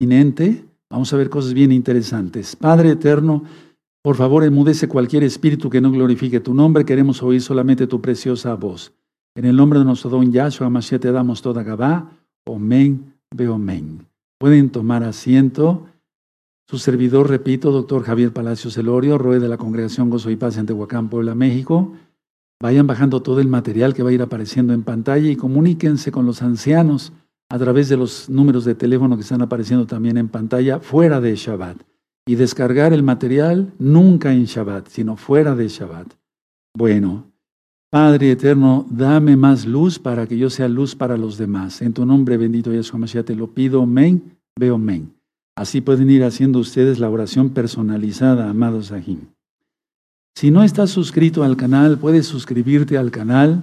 inminente, vamos a ver cosas bien interesantes. Padre eterno, por favor, enmudece cualquier espíritu que no glorifique tu nombre. Queremos oír solamente tu preciosa voz. En el nombre de nuestro don Yahshua Mashiach te damos toda Gabá. Omen, Beomen. Pueden tomar asiento. Su servidor, repito, doctor Javier Palacios Elorio, Roe de la Congregación Gozo y Paz en Tehuacán, Puebla, México. Vayan bajando todo el material que va a ir apareciendo en pantalla y comuníquense con los ancianos a través de los números de teléfono que están apareciendo también en pantalla fuera de Shabbat. Y descargar el material nunca en Shabbat, sino fuera de Shabbat. Bueno, Padre eterno, dame más luz para que yo sea luz para los demás. En tu nombre bendito Yeshua Mashiach te lo pido, men, veo men. Así pueden ir haciendo ustedes la oración personalizada, amados Sahim. Si no estás suscrito al canal, puedes suscribirte al canal,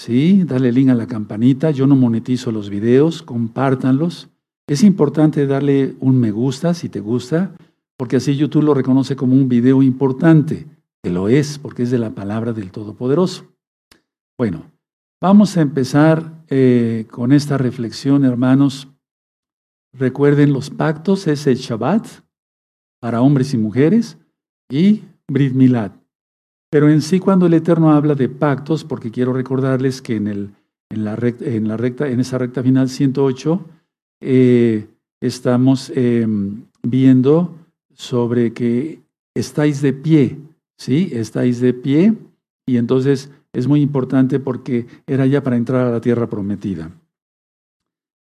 ¿sí? Dale link a la campanita. Yo no monetizo los videos, compártanlos. Es importante darle un me gusta si te gusta, porque así YouTube lo reconoce como un video importante, que lo es, porque es de la palabra del Todopoderoso. Bueno, vamos a empezar eh, con esta reflexión, hermanos. Recuerden, los pactos es el Shabbat para hombres y mujeres y Brit. Pero en sí, cuando el Eterno habla de pactos, porque quiero recordarles que en, el, en, la, recta, en, la recta, en esa recta final 108 eh, estamos em, viendo sobre que estáis de pie, ¿sí? Estáis de pie y entonces es muy importante porque era ya para entrar a la tierra prometida.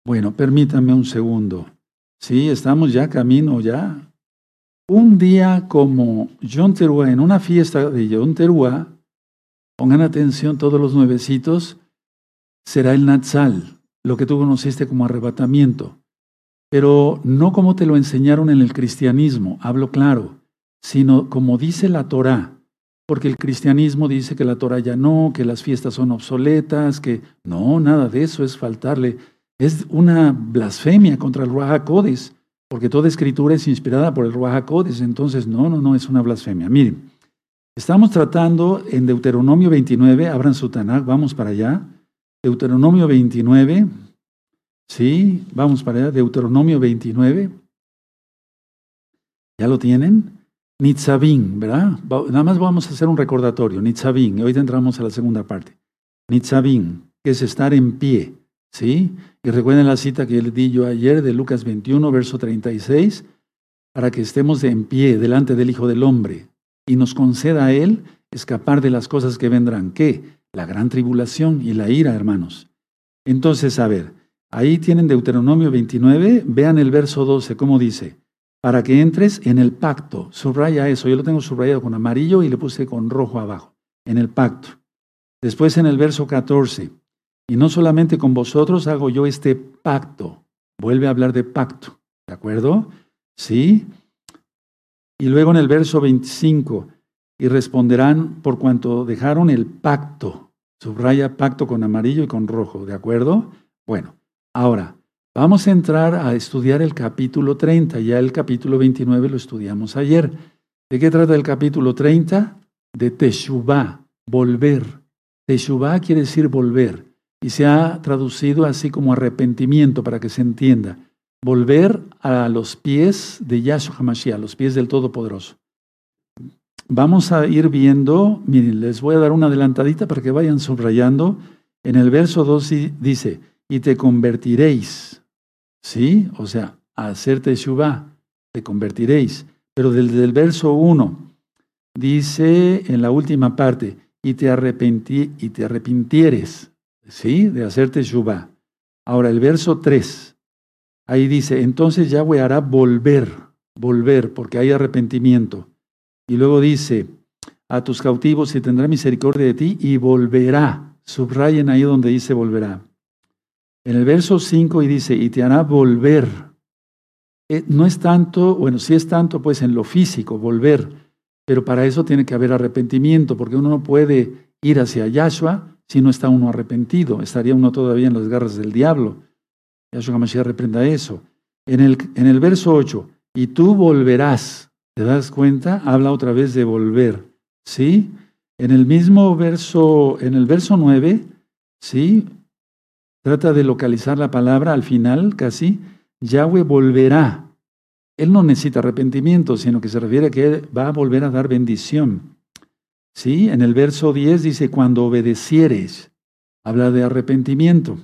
Bueno, permítanme un segundo. Sí, estamos ya camino ya un día como John Teruá, en una fiesta de John Teruá, pongan atención todos los nuevecitos, será el Natsal, lo que tú conociste como arrebatamiento. Pero no como te lo enseñaron en el cristianismo, hablo claro, sino como dice la Torá, porque el cristianismo dice que la Torah ya no, que las fiestas son obsoletas, que no, nada de eso es faltarle. Es una blasfemia contra el Ruach porque toda escritura es inspirada por el Ruach entonces no, no, no, es una blasfemia. Miren, estamos tratando en Deuteronomio 29, abran su Tanakh, vamos para allá. Deuteronomio 29, sí, vamos para allá, Deuteronomio 29. ¿Ya lo tienen? Nitzavim, ¿verdad? Nada más vamos a hacer un recordatorio, Nitzavim, y hoy entramos a la segunda parte. Nitzavim, que es estar en pie. ¿Sí? Y recuerden la cita que les di yo ayer de Lucas 21, verso 36, para que estemos en pie delante del Hijo del Hombre y nos conceda a Él escapar de las cosas que vendrán. ¿Qué? La gran tribulación y la ira, hermanos. Entonces, a ver, ahí tienen Deuteronomio 29, vean el verso 12, ¿cómo dice? Para que entres en el pacto. Subraya eso, yo lo tengo subrayado con amarillo y le puse con rojo abajo, en el pacto. Después en el verso 14, y no solamente con vosotros hago yo este pacto. Vuelve a hablar de pacto. ¿De acuerdo? Sí. Y luego en el verso 25, y responderán por cuanto dejaron el pacto. Subraya pacto con amarillo y con rojo. ¿De acuerdo? Bueno, ahora vamos a entrar a estudiar el capítulo 30. Ya el capítulo 29 lo estudiamos ayer. ¿De qué trata el capítulo 30? De Teshuvah, volver. Teshuvah quiere decir volver y se ha traducido así como arrepentimiento para que se entienda. Volver a los pies de Yahshua HaMashiach, a los pies del Todopoderoso. Vamos a ir viendo, miren, les voy a dar una adelantadita para que vayan subrayando. En el verso 2 dice, y te convertiréis, ¿sí? O sea, a hacerte Shubá, te convertiréis. Pero desde el verso 1 dice en la última parte, y te, arrepentí, y te arrepintieres, ¿sí? De hacerte Shubá. Ahora, el verso 3, ahí dice, entonces Yahweh hará volver, volver, porque hay arrepentimiento. Y luego dice, a tus cautivos y tendrá misericordia de ti y volverá. Subrayen ahí donde dice volverá. En el verso 5 y dice, y te hará volver. Eh, no es tanto, bueno, sí es tanto pues en lo físico, volver, pero para eso tiene que haber arrepentimiento, porque uno no puede ir hacia Yahshua si no está uno arrepentido, estaría uno todavía en las garras del diablo. Yahshua Mashiach reprenda eso. En el, en el verso 8, y tú volverás, ¿te das cuenta? Habla otra vez de volver, ¿sí? En el mismo verso, en el verso 9, ¿sí? Trata de localizar la palabra al final casi, Yahweh volverá. Él no necesita arrepentimiento, sino que se refiere a que Él va a volver a dar bendición. ¿Sí? En el verso 10 dice, cuando obedecieres, habla de arrepentimiento.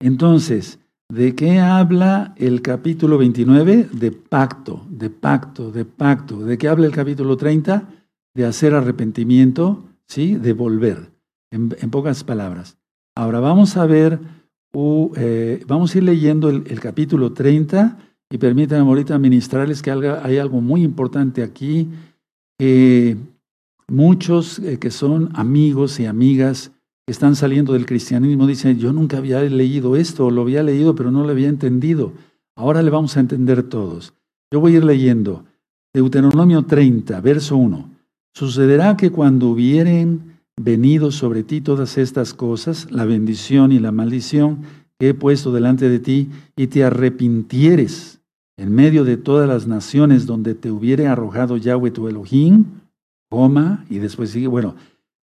Entonces, ¿de qué habla el capítulo 29? De pacto, de pacto, de pacto. ¿De qué habla el capítulo 30? De hacer arrepentimiento, ¿sí? De volver, en, pocas palabras. Ahora vamos a ver, eh, vamos a ir leyendo el, capítulo 30 y permítanme ahorita ministrarles que hay algo muy importante aquí. Muchos eh, que son amigos y amigas que están saliendo del cristianismo dicen, yo nunca había leído esto, lo había leído, pero no lo había entendido. Ahora le vamos a entender todos. Yo voy a ir leyendo. Deuteronomio 30, verso 1. Sucederá que cuando hubieren venido sobre ti todas estas cosas, la bendición y la maldición que he puesto delante de ti, y te arrepintieres en medio de todas las naciones donde te hubiere arrojado Yahweh tu Elohim, coma, y después sigue, bueno,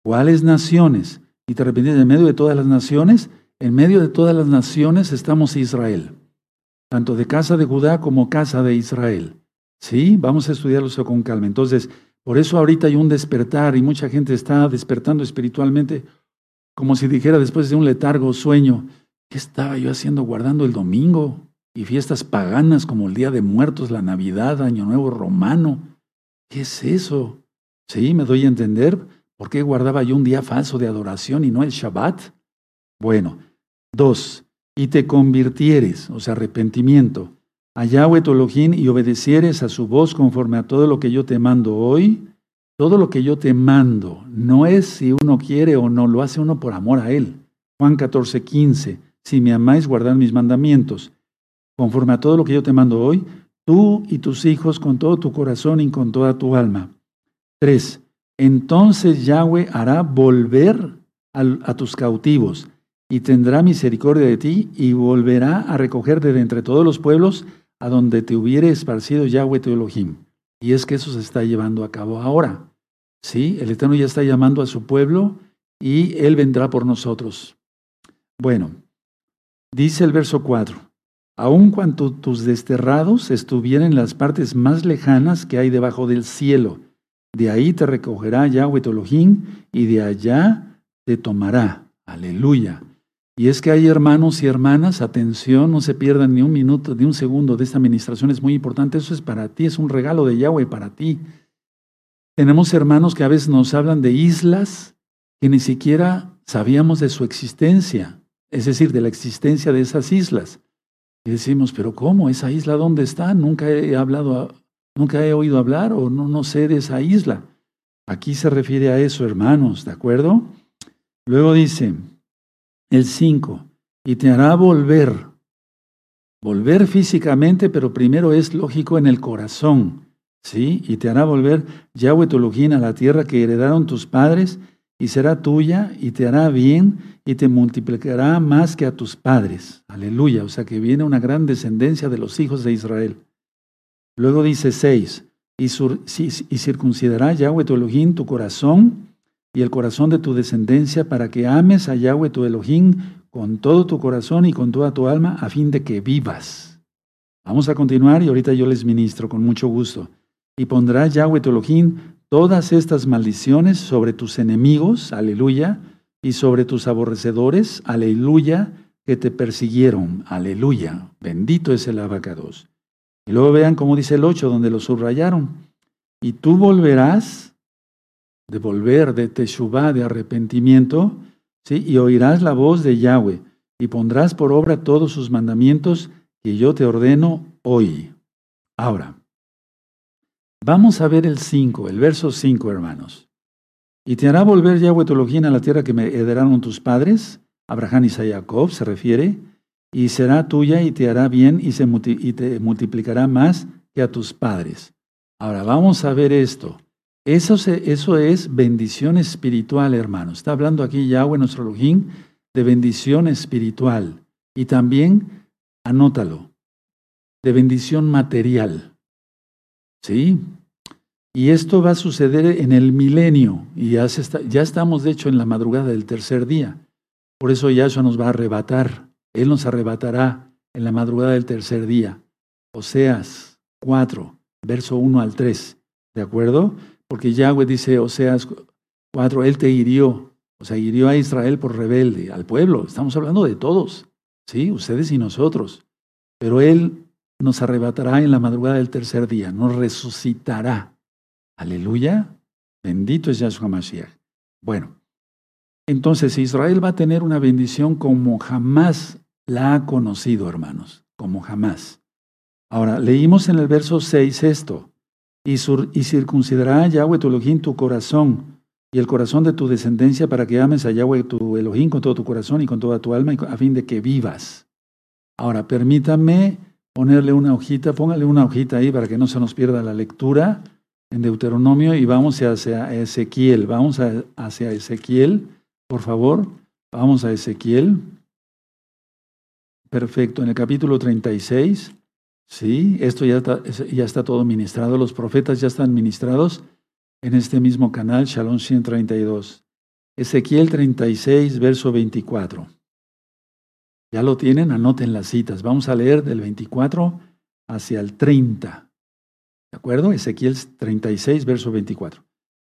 ¿cuáles naciones? Y te arrepentieres en medio de todas las naciones, en medio de todas las naciones estamos Israel, tanto de casa de Judá como casa de Israel. ¿Sí? Vamos a estudiarlo eso con calma. Entonces, por eso ahorita hay un despertar y mucha gente está despertando espiritualmente, como si dijera después de un letargo sueño, ¿qué estaba yo haciendo guardando el domingo? y fiestas paganas como el Día de Muertos, la Navidad, Año Nuevo Romano. ¿Qué es eso? ¿Sí? ¿Me doy a entender? ¿Por qué guardaba yo un día falso de adoración y no el Shabbat? Bueno, dos, y te convirtieres, o sea, arrepentimiento, a Yahweh tu y obedecieres a su voz conforme a todo lo que yo te mando hoy, todo lo que yo te mando, no es si uno quiere o no, lo hace uno por amor a Él. Juan 14, 15, si me amáis, guardad mis mandamientos conforme a todo lo que yo te mando hoy, tú y tus hijos con todo tu corazón y con toda tu alma. Tres, entonces Yahweh hará volver a, tus cautivos y tendrá misericordia de ti y volverá a recogerte de entre todos los pueblos a donde te hubiere esparcido Yahweh tu Elohim. Y es que eso se está llevando a cabo ahora. Sí, el Eterno ya está llamando a su pueblo y Él vendrá por nosotros. Bueno, dice el verso 4 aun cuando tus desterrados estuvieran en las partes más lejanas que hay debajo del cielo. De ahí te recogerá Yahweh tu y de allá te tomará. Aleluya. Y es que hay hermanos y hermanas, atención, no se pierdan ni un minuto, ni un segundo de esta administración, es muy importante. Eso es para ti, es un regalo de Yahweh para ti. Tenemos hermanos que a veces nos hablan de islas que ni siquiera sabíamos de su existencia, es decir, de la existencia de esas islas. Y decimos, pero ¿cómo? ¿Esa isla dónde está? Nunca he hablado, nunca he oído hablar o no, no sé de esa isla. Aquí se refiere a eso, hermanos, ¿de acuerdo? Luego dice, el 5, y te hará volver. Volver físicamente, pero primero es lógico en el corazón, ¿sí? Y te hará volver Yahweh tu a la tierra que heredaron tus padres, y será tuya, y te hará bien, y te multiplicará más que a tus padres. Aleluya. O sea que viene una gran descendencia de los hijos de Israel. Luego dice 6. Y, circuncidará Yahweh tu Elohim tu corazón y el corazón de tu descendencia para que ames a Yahweh tu Elohim con todo tu corazón y con toda tu alma a fin de que vivas. Vamos a continuar y ahorita yo les ministro con mucho gusto. Y pondrá Yahweh tu Elohim todas estas maldiciones sobre tus enemigos, aleluya, y sobre tus aborrecedores, aleluya, que te persiguieron, aleluya. Bendito es el abacados. Y luego vean cómo dice el 8, donde lo subrayaron. Y tú volverás de volver de Teshuvah, de arrepentimiento, ¿sí? y oirás la voz de Yahweh, y pondrás por obra todos sus mandamientos que yo te ordeno hoy. Ahora, vamos a ver el 5, el verso 5, hermanos. Y te hará volver Yahweh tu a la tierra que me heredaron tus padres, Abraham y Jacob se refiere, y será tuya y te hará bien y, se te multiplicará más que a tus padres. Ahora vamos a ver esto. Eso, eso es bendición espiritual, hermanos. Está hablando aquí Yahweh, nuestro Elohim, de bendición espiritual. Y también, anótalo, de bendición material. ¿Sí? Y esto va a suceder en el milenio, y ya, ya estamos de hecho en la madrugada del tercer día. Por eso Yahshua nos va a arrebatar, Él nos arrebatará en la madrugada del tercer día. Oseas 4, verso 1 al 3. ¿De acuerdo? Porque Yahweh dice, Oseas 4, Él te hirió. O sea, hirió a Israel por rebelde, al pueblo. Estamos hablando de todos. ¿Sí? Ustedes y nosotros. Pero Él nos arrebatará en la madrugada del tercer día, nos resucitará. Aleluya. Bendito es Yahshua Mashiach. Bueno, entonces Israel va a tener una bendición como jamás la ha conocido, hermanos, como jamás. Ahora, leímos en el verso 6 esto, y, circuncidará a Yahweh tu Elohim tu corazón y el corazón de tu descendencia para que ames a Yahweh tu Elohim con todo tu corazón y con toda tu alma a fin de que vivas. Ahora, permítame ponerle una hojita, póngale una hojita ahí para que no se nos pierda la lectura en Deuteronomio y vamos hacia Ezequiel. Vamos hacia Ezequiel, por favor. Vamos a Ezequiel. Perfecto, en el capítulo 36. Sí, esto ya está, ya está todo ministrado. Los profetas ya están ministrados en este mismo canal, Shalom 132. Ezequiel 36, verso 24. Ya lo tienen, anoten las citas. Vamos a leer del 24 hacia el 30. ¿De acuerdo? Ezequiel 36, verso 24.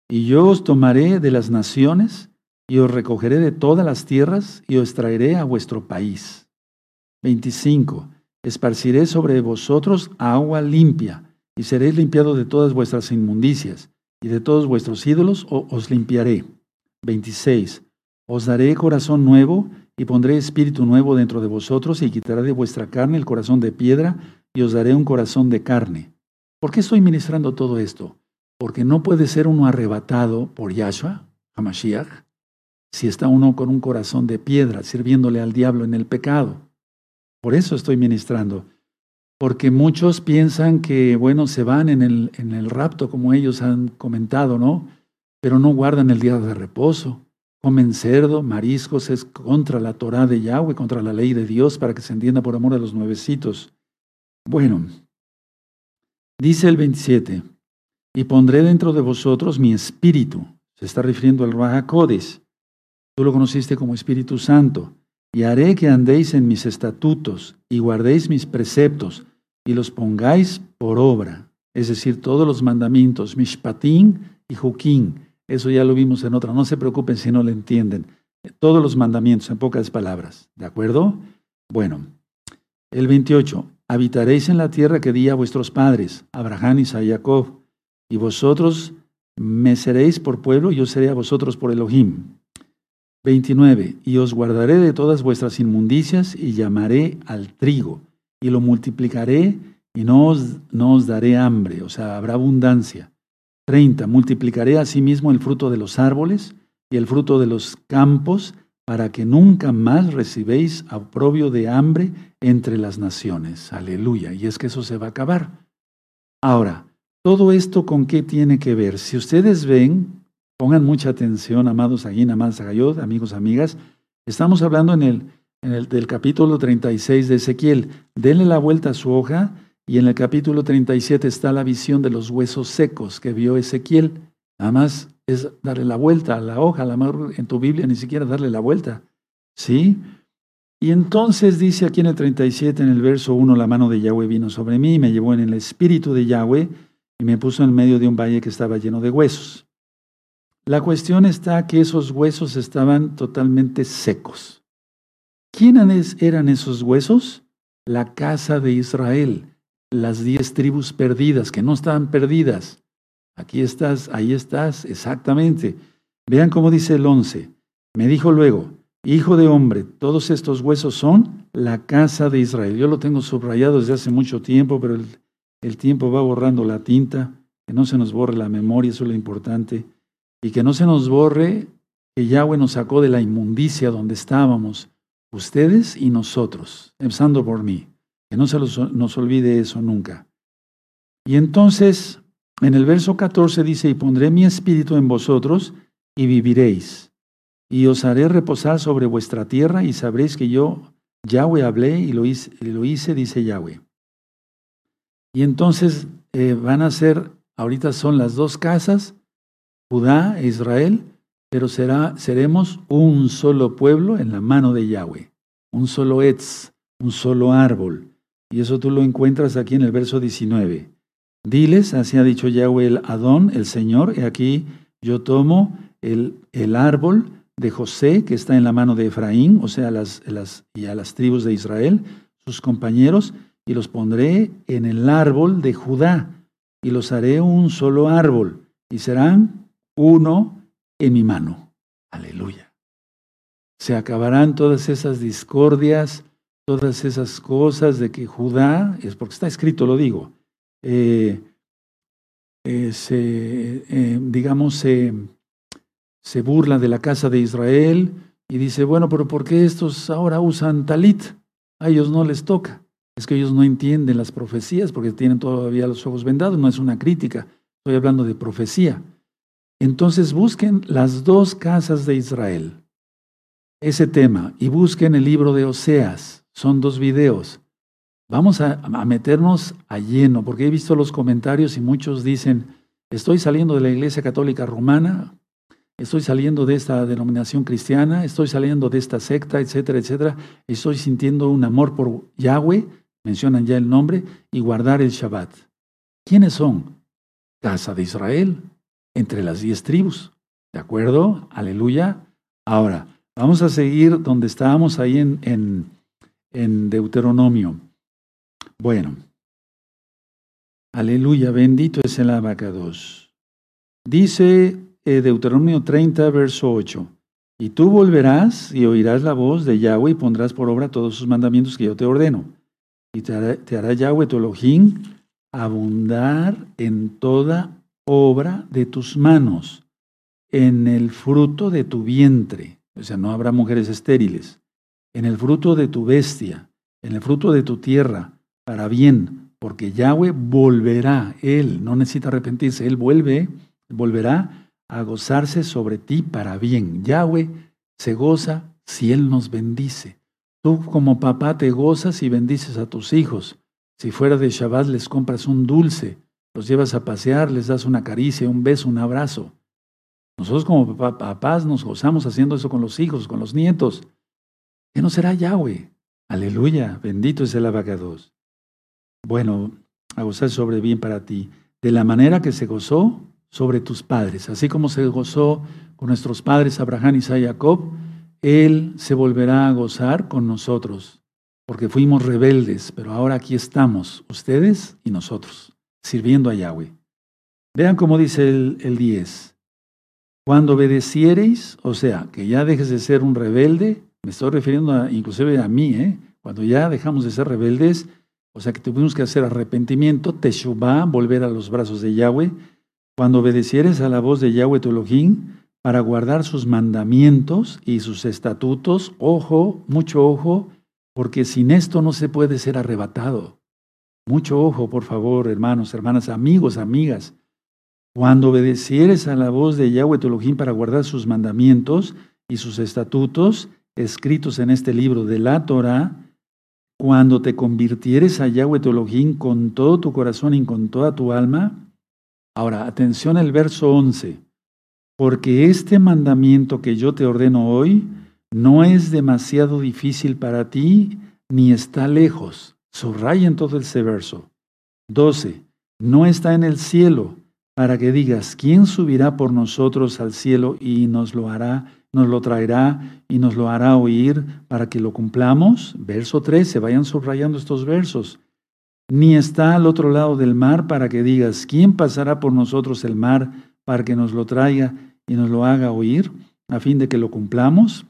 Y yo os tomaré de las naciones y os recogeré de todas las tierras y os traeré a vuestro país. 25. Esparciré sobre vosotros agua limpia y seréis limpiados de todas vuestras inmundicias y de todos vuestros ídolos os limpiaré. 26. Os daré corazón nuevo y pondré espíritu nuevo dentro de vosotros y quitaré de vuestra carne el corazón de piedra y os daré un corazón de carne. ¿Por qué estoy ministrando todo esto? Porque no puede ser uno arrebatado por Yahshua, Hamashiach, si está uno con un corazón de piedra, sirviéndole al diablo en el pecado. Por eso estoy ministrando. Porque muchos piensan que, bueno, se van en el, en el rapto, como ellos han comentado, ¿no? Pero no guardan el día de reposo comen cerdo, mariscos, es contra la Torah de Yahweh, contra la ley de Dios, para que se entienda por amor a los nuevecitos. Bueno, dice el 27, y pondré dentro de vosotros mi espíritu. Se está refiriendo al Raja. Tú lo conociste como Espíritu Santo. Y haré que andéis en mis estatutos y guardéis mis preceptos y los pongáis por obra. Es decir, todos los mandamientos, mishpatín y juquín eso ya lo vimos en otra. No se preocupen si no lo entienden. Todos los mandamientos en pocas palabras. ¿De acuerdo? Bueno, el 28. Habitaréis en la tierra que di a vuestros padres, Abraham, y Jacob, y vosotros me seréis por pueblo, y yo seré a vosotros por Elohim. 29. Y os guardaré de todas vuestras inmundicias y llamaré al trigo, y lo multiplicaré y no os, no os daré hambre, o sea, habrá abundancia. 30. Multiplicaré asimismo el fruto de los árboles y el fruto de los campos para que nunca más recibéis oprobio de hambre entre las naciones. Aleluya. Y es que eso se va a acabar. Ahora, ¿todo esto con qué tiene que ver? Si ustedes ven, pongan mucha atención, amados Aguín, amados Agayot, amigos, amigas, estamos hablando en el, en el del capítulo 36 de Ezequiel. Denle la vuelta a su hoja y en el capítulo 37 está la visión de los huesos secos que vio Ezequiel. Nada más es darle la vuelta a la hoja, la en tu Biblia ni siquiera darle la vuelta. ¿Sí? Y entonces dice aquí en el 37, en el verso 1, la mano de Yahweh vino sobre mí, y me llevó en el espíritu de Yahweh y me puso en medio de un valle que estaba lleno de huesos. La cuestión está que esos huesos estaban totalmente secos. ¿Quiénes eran esos huesos? La casa de Israel las diez tribus perdidas, que no estaban perdidas. Aquí estás, ahí estás, exactamente. Vean cómo dice el once. Me dijo luego, Hijo de hombre, todos estos huesos son la casa de Israel. Yo lo tengo subrayado desde hace mucho tiempo, pero el, el tiempo va borrando la tinta, que no se nos borre la memoria, eso es lo importante, y que no se nos borre que Yahweh nos sacó de la inmundicia donde estábamos, ustedes y nosotros, empezando por mí. Que no se nos olvide eso nunca. Y entonces, en el verso 14 dice, y pondré mi espíritu en vosotros y viviréis. Y os haré reposar sobre vuestra tierra y sabréis que yo, Yahweh, hablé y lo hice, hice dice Yahweh. Y entonces eh, van a ser, ahorita son las dos casas, Judá e Israel, pero será, seremos un solo pueblo en la mano de Yahweh, un solo Etz, un solo árbol. Y eso tú lo encuentras aquí en el verso 19. Diles, así ha dicho Yahweh el Adón, el Señor, y aquí yo tomo el, el, árbol de José que está en la mano de Efraín, o sea, las, las, y a las tribus de Israel, sus compañeros, y los pondré en el árbol de Judá, y los haré un solo árbol, y serán uno en mi mano. Aleluya. Se acabarán todas esas discordias, todas esas cosas de que Judá, es porque está escrito, lo digo, eh, eh, se, eh, digamos, se, burla de la casa de Israel y dice, bueno, pero ¿por qué estos ahora usan talit? A ellos no les toca. Es que ellos no entienden las profecías porque tienen todavía los ojos vendados, no es una crítica, estoy hablando de profecía. Entonces busquen las dos casas de Israel, ese tema, y busquen el libro de Oseas, son dos videos. Vamos a, meternos a lleno, porque he visto los comentarios y muchos dicen, estoy saliendo de la Iglesia Católica Romana, estoy saliendo de esta denominación cristiana, estoy saliendo de esta secta, etcétera, etcétera, estoy sintiendo un amor por Yahweh, mencionan ya el nombre, y guardar el Shabbat. ¿Quiénes son? Casa de Israel, entre las diez tribus. ¿De acuerdo? Aleluya. Ahora, vamos a seguir donde estábamos ahí en, en, Deuteronomio. Bueno, aleluya, bendito es el abacados. Dice eh, Deuteronomio 30, verso 8. Y tú volverás y oirás la voz de Yahweh y pondrás por obra todos sus mandamientos que yo te ordeno. Y te hará, Yahweh tu Elohim abundar en toda obra de tus manos, en el fruto de tu vientre. O sea, no habrá mujeres estériles. En el fruto de tu bestia, en el fruto de tu tierra, para bien, porque Yahweh volverá, Él no necesita arrepentirse, Él vuelve, volverá a gozarse sobre ti para bien. Yahweh se goza si Él nos bendice. Tú como papá te gozas y bendices a tus hijos. Si fuera de Shabbat les compras un dulce, los llevas a pasear, les das una caricia, un beso, un abrazo. Nosotros como papás nos gozamos haciendo eso con los hijos, con los nietos. ¿Qué no será Yahweh? Aleluya, bendito es el abacados bueno, a gozar sobre bien para ti, de la manera que se gozó sobre tus padres, así como se gozó con nuestros padres Abraham, Isaac y Jacob, Él se volverá a gozar con nosotros, porque fuimos rebeldes, pero ahora aquí estamos, ustedes y nosotros, sirviendo a Yahweh. Vean cómo dice el, el 10. Cuando obedeciereis, o sea, que ya dejes de ser un rebelde, me estoy refiriendo inclusive a mí, ¿eh? cuando ya dejamos de ser rebeldes, o sea que tuvimos que hacer arrepentimiento, teshuvah, volver a los brazos de Yahweh. Cuando obedecieres a la voz de Yahweh tu para guardar sus mandamientos y sus estatutos, ojo, mucho ojo, porque sin esto no se puede ser arrebatado. Mucho ojo, por favor, hermanos, hermanas, amigos, amigas. Cuando obedecieres a la voz de Yahweh tu para guardar sus mandamientos y sus estatutos, escritos en este libro de la Torah, cuando te convirtieres a Yahweh tu con todo tu corazón y con toda tu alma. Ahora, atención al verso 11. Porque este mandamiento que yo te ordeno hoy no es demasiado difícil para ti ni está lejos. En todo ese verso. 12. No está en el cielo para que digas, ¿quién subirá por nosotros al cielo y nos lo hará nos lo traerá y nos lo hará oír para que lo cumplamos. Verso 13, vayan subrayando estos versos. Ni está al otro lado del mar para que digas, ¿quién pasará por nosotros el mar para que nos lo traiga y nos lo haga oír, a fin de que lo cumplamos?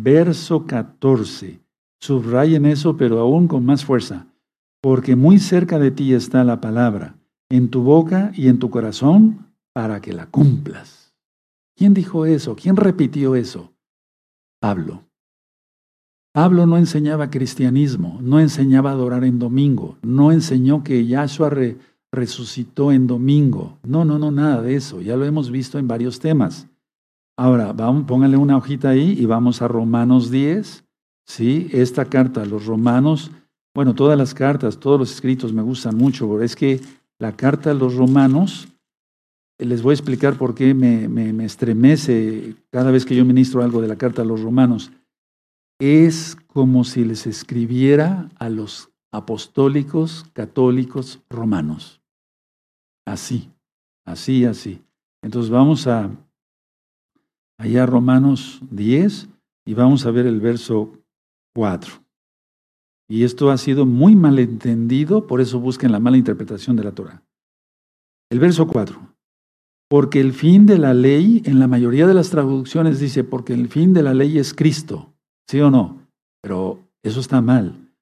Verso 14, subrayen eso, pero aún con más fuerza, porque muy cerca de ti está la palabra, en tu boca y en tu corazón, para que la cumplas. ¿Quién dijo eso? ¿Quién repitió eso? Pablo. Pablo no enseñaba cristianismo, no enseñaba a adorar en domingo, no enseñó que Yahshua resucitó en domingo. No, no, no, nada de eso. Ya lo hemos visto en varios temas. Ahora, vamos, póngale una hojita ahí y vamos a Romanos 10. Sí, esta carta a los romanos, bueno, todas las cartas, todos los escritos me gustan mucho, porque es que la carta a los romanos les voy a explicar por qué me, estremece cada vez que yo ministro algo de la carta a los romanos. es como si les escribiera a los apostólicos católicos romanos. Así, así, así. Entonces vamos a allá Romanos 10 y vamos a ver el verso 4. Y esto ha sido muy mal entendido, por eso busquen la mala interpretación de la Torah. El verso 4. Porque el fin de la ley, en la mayoría de las traducciones dice, porque el fin de la ley es Cristo. ¿Sí o no? Pero eso está mal.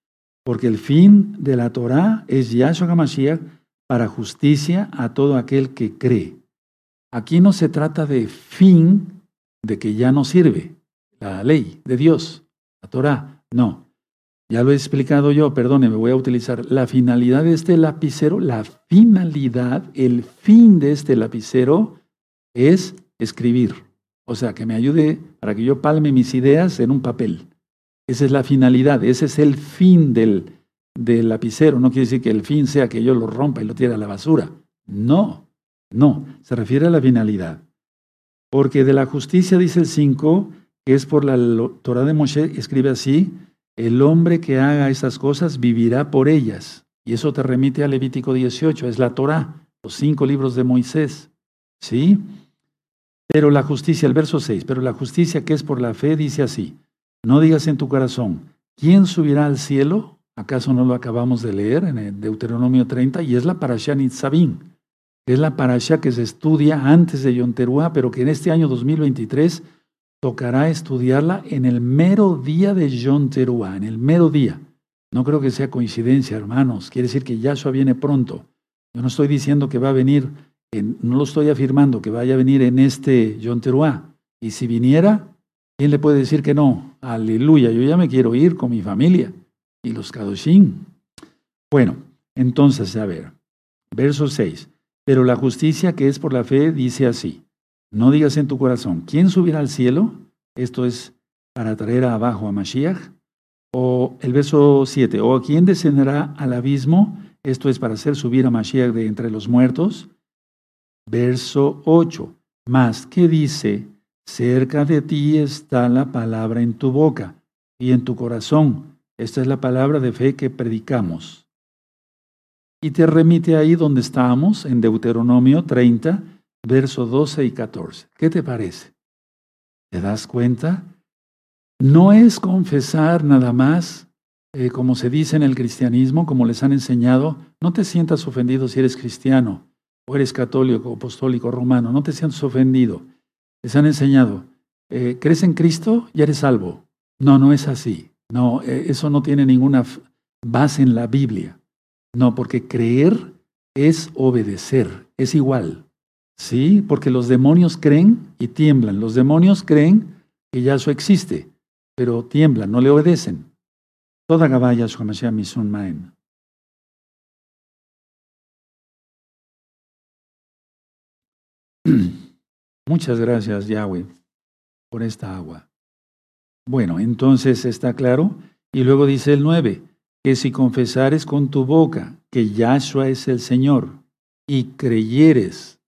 Porque el fin de la Torah es Yahshua HaMashiach para justicia a todo aquel que cree. Aquí no se trata de fin de que ya no sirve la ley de Dios, la Torah. No. Ya lo he explicado yo, perdone, me voy a utilizar la finalidad de este lapicero. La finalidad, el fin de este lapicero es escribir. O sea, que me ayude para que yo palme mis ideas en un papel. Esa es la finalidad, ese es el fin del, del lapicero. No quiere decir que el fin sea que yo lo rompa y lo tire a la basura. No, no, se refiere a la finalidad. Porque de la justicia, dice el 5, que es por la Torah de Moshe, escribe así, el hombre que haga esas cosas vivirá por ellas. Y eso te remite a Levítico 18, es la Torah, los cinco libros de Moisés. ¿Sí? Pero la justicia, el verso 6, pero la justicia que es por la fe dice así, no digas en tu corazón, ¿quién subirá al cielo? ¿Acaso no lo acabamos de leer en el Deuteronomio 30? Y es la Parashá Nitzavim. Es la Parashá que se estudia antes de Yom Teruah, pero que en este año 2023 tocará estudiarla en el mero día de Yom Teruah, en el mero día. No creo que sea coincidencia, hermanos. Quiere decir que Yahshua viene pronto. Yo no estoy diciendo que va a venir, no lo estoy afirmando que vaya a venir en este Yom Teruah. Y si viniera, ¿Quién le puede decir que no? Aleluya, yo ya me quiero ir con mi familia y los Kadoshim. Bueno, entonces, a ver, verso 6. Pero la justicia que es por la fe dice así: No digas en tu corazón, ¿quién subirá al cielo? Esto es para traer abajo a Mashiach. O el verso 7, o quién descenderá al abismo? Esto es para hacer subir a Mashiach de entre los muertos. Verso 8, más, ¿qué dice? Cerca de ti está la palabra en tu boca y en tu corazón. Esta es la palabra de fe que predicamos. Y te remite ahí donde estábamos, en Deuteronomio 30, versos 12 y 14. ¿Qué te parece? ¿Te das cuenta? No es confesar nada más, eh, como se dice en el cristianismo, como les han enseñado. No te sientas ofendido si eres cristiano o eres católico, apostólico, romano. No te sientas ofendido les han enseñado, eh, ¿crees en Cristo? Ya eres salvo. No, no es así. No, eh, eso no tiene ninguna base en la Biblia. No, porque creer es obedecer, es igual. ¿Sí? Porque los demonios creen y tiemblan. Los demonios creen que Yahshua existe, pero tiemblan, no le obedecen. Toda Gabaya Misun Maen. Muchas gracias, Yahweh, por esta agua. Bueno, entonces está claro. Y luego dice el 9, que si confesares con tu boca que Yahshua es el Señor y creyeres,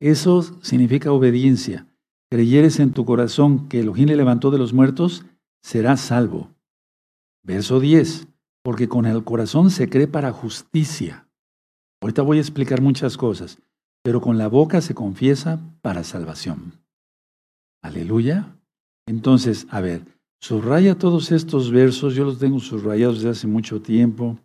eso significa obediencia. Creyeres en tu corazón que Elohim le levantó de los muertos, serás salvo. Verso 10, porque con el corazón se cree para justicia. Ahorita voy a explicar muchas cosas pero con la boca se confiesa para salvación. Aleluya. Entonces, a ver, subraya todos estos versos, yo los tengo subrayados desde hace mucho tiempo,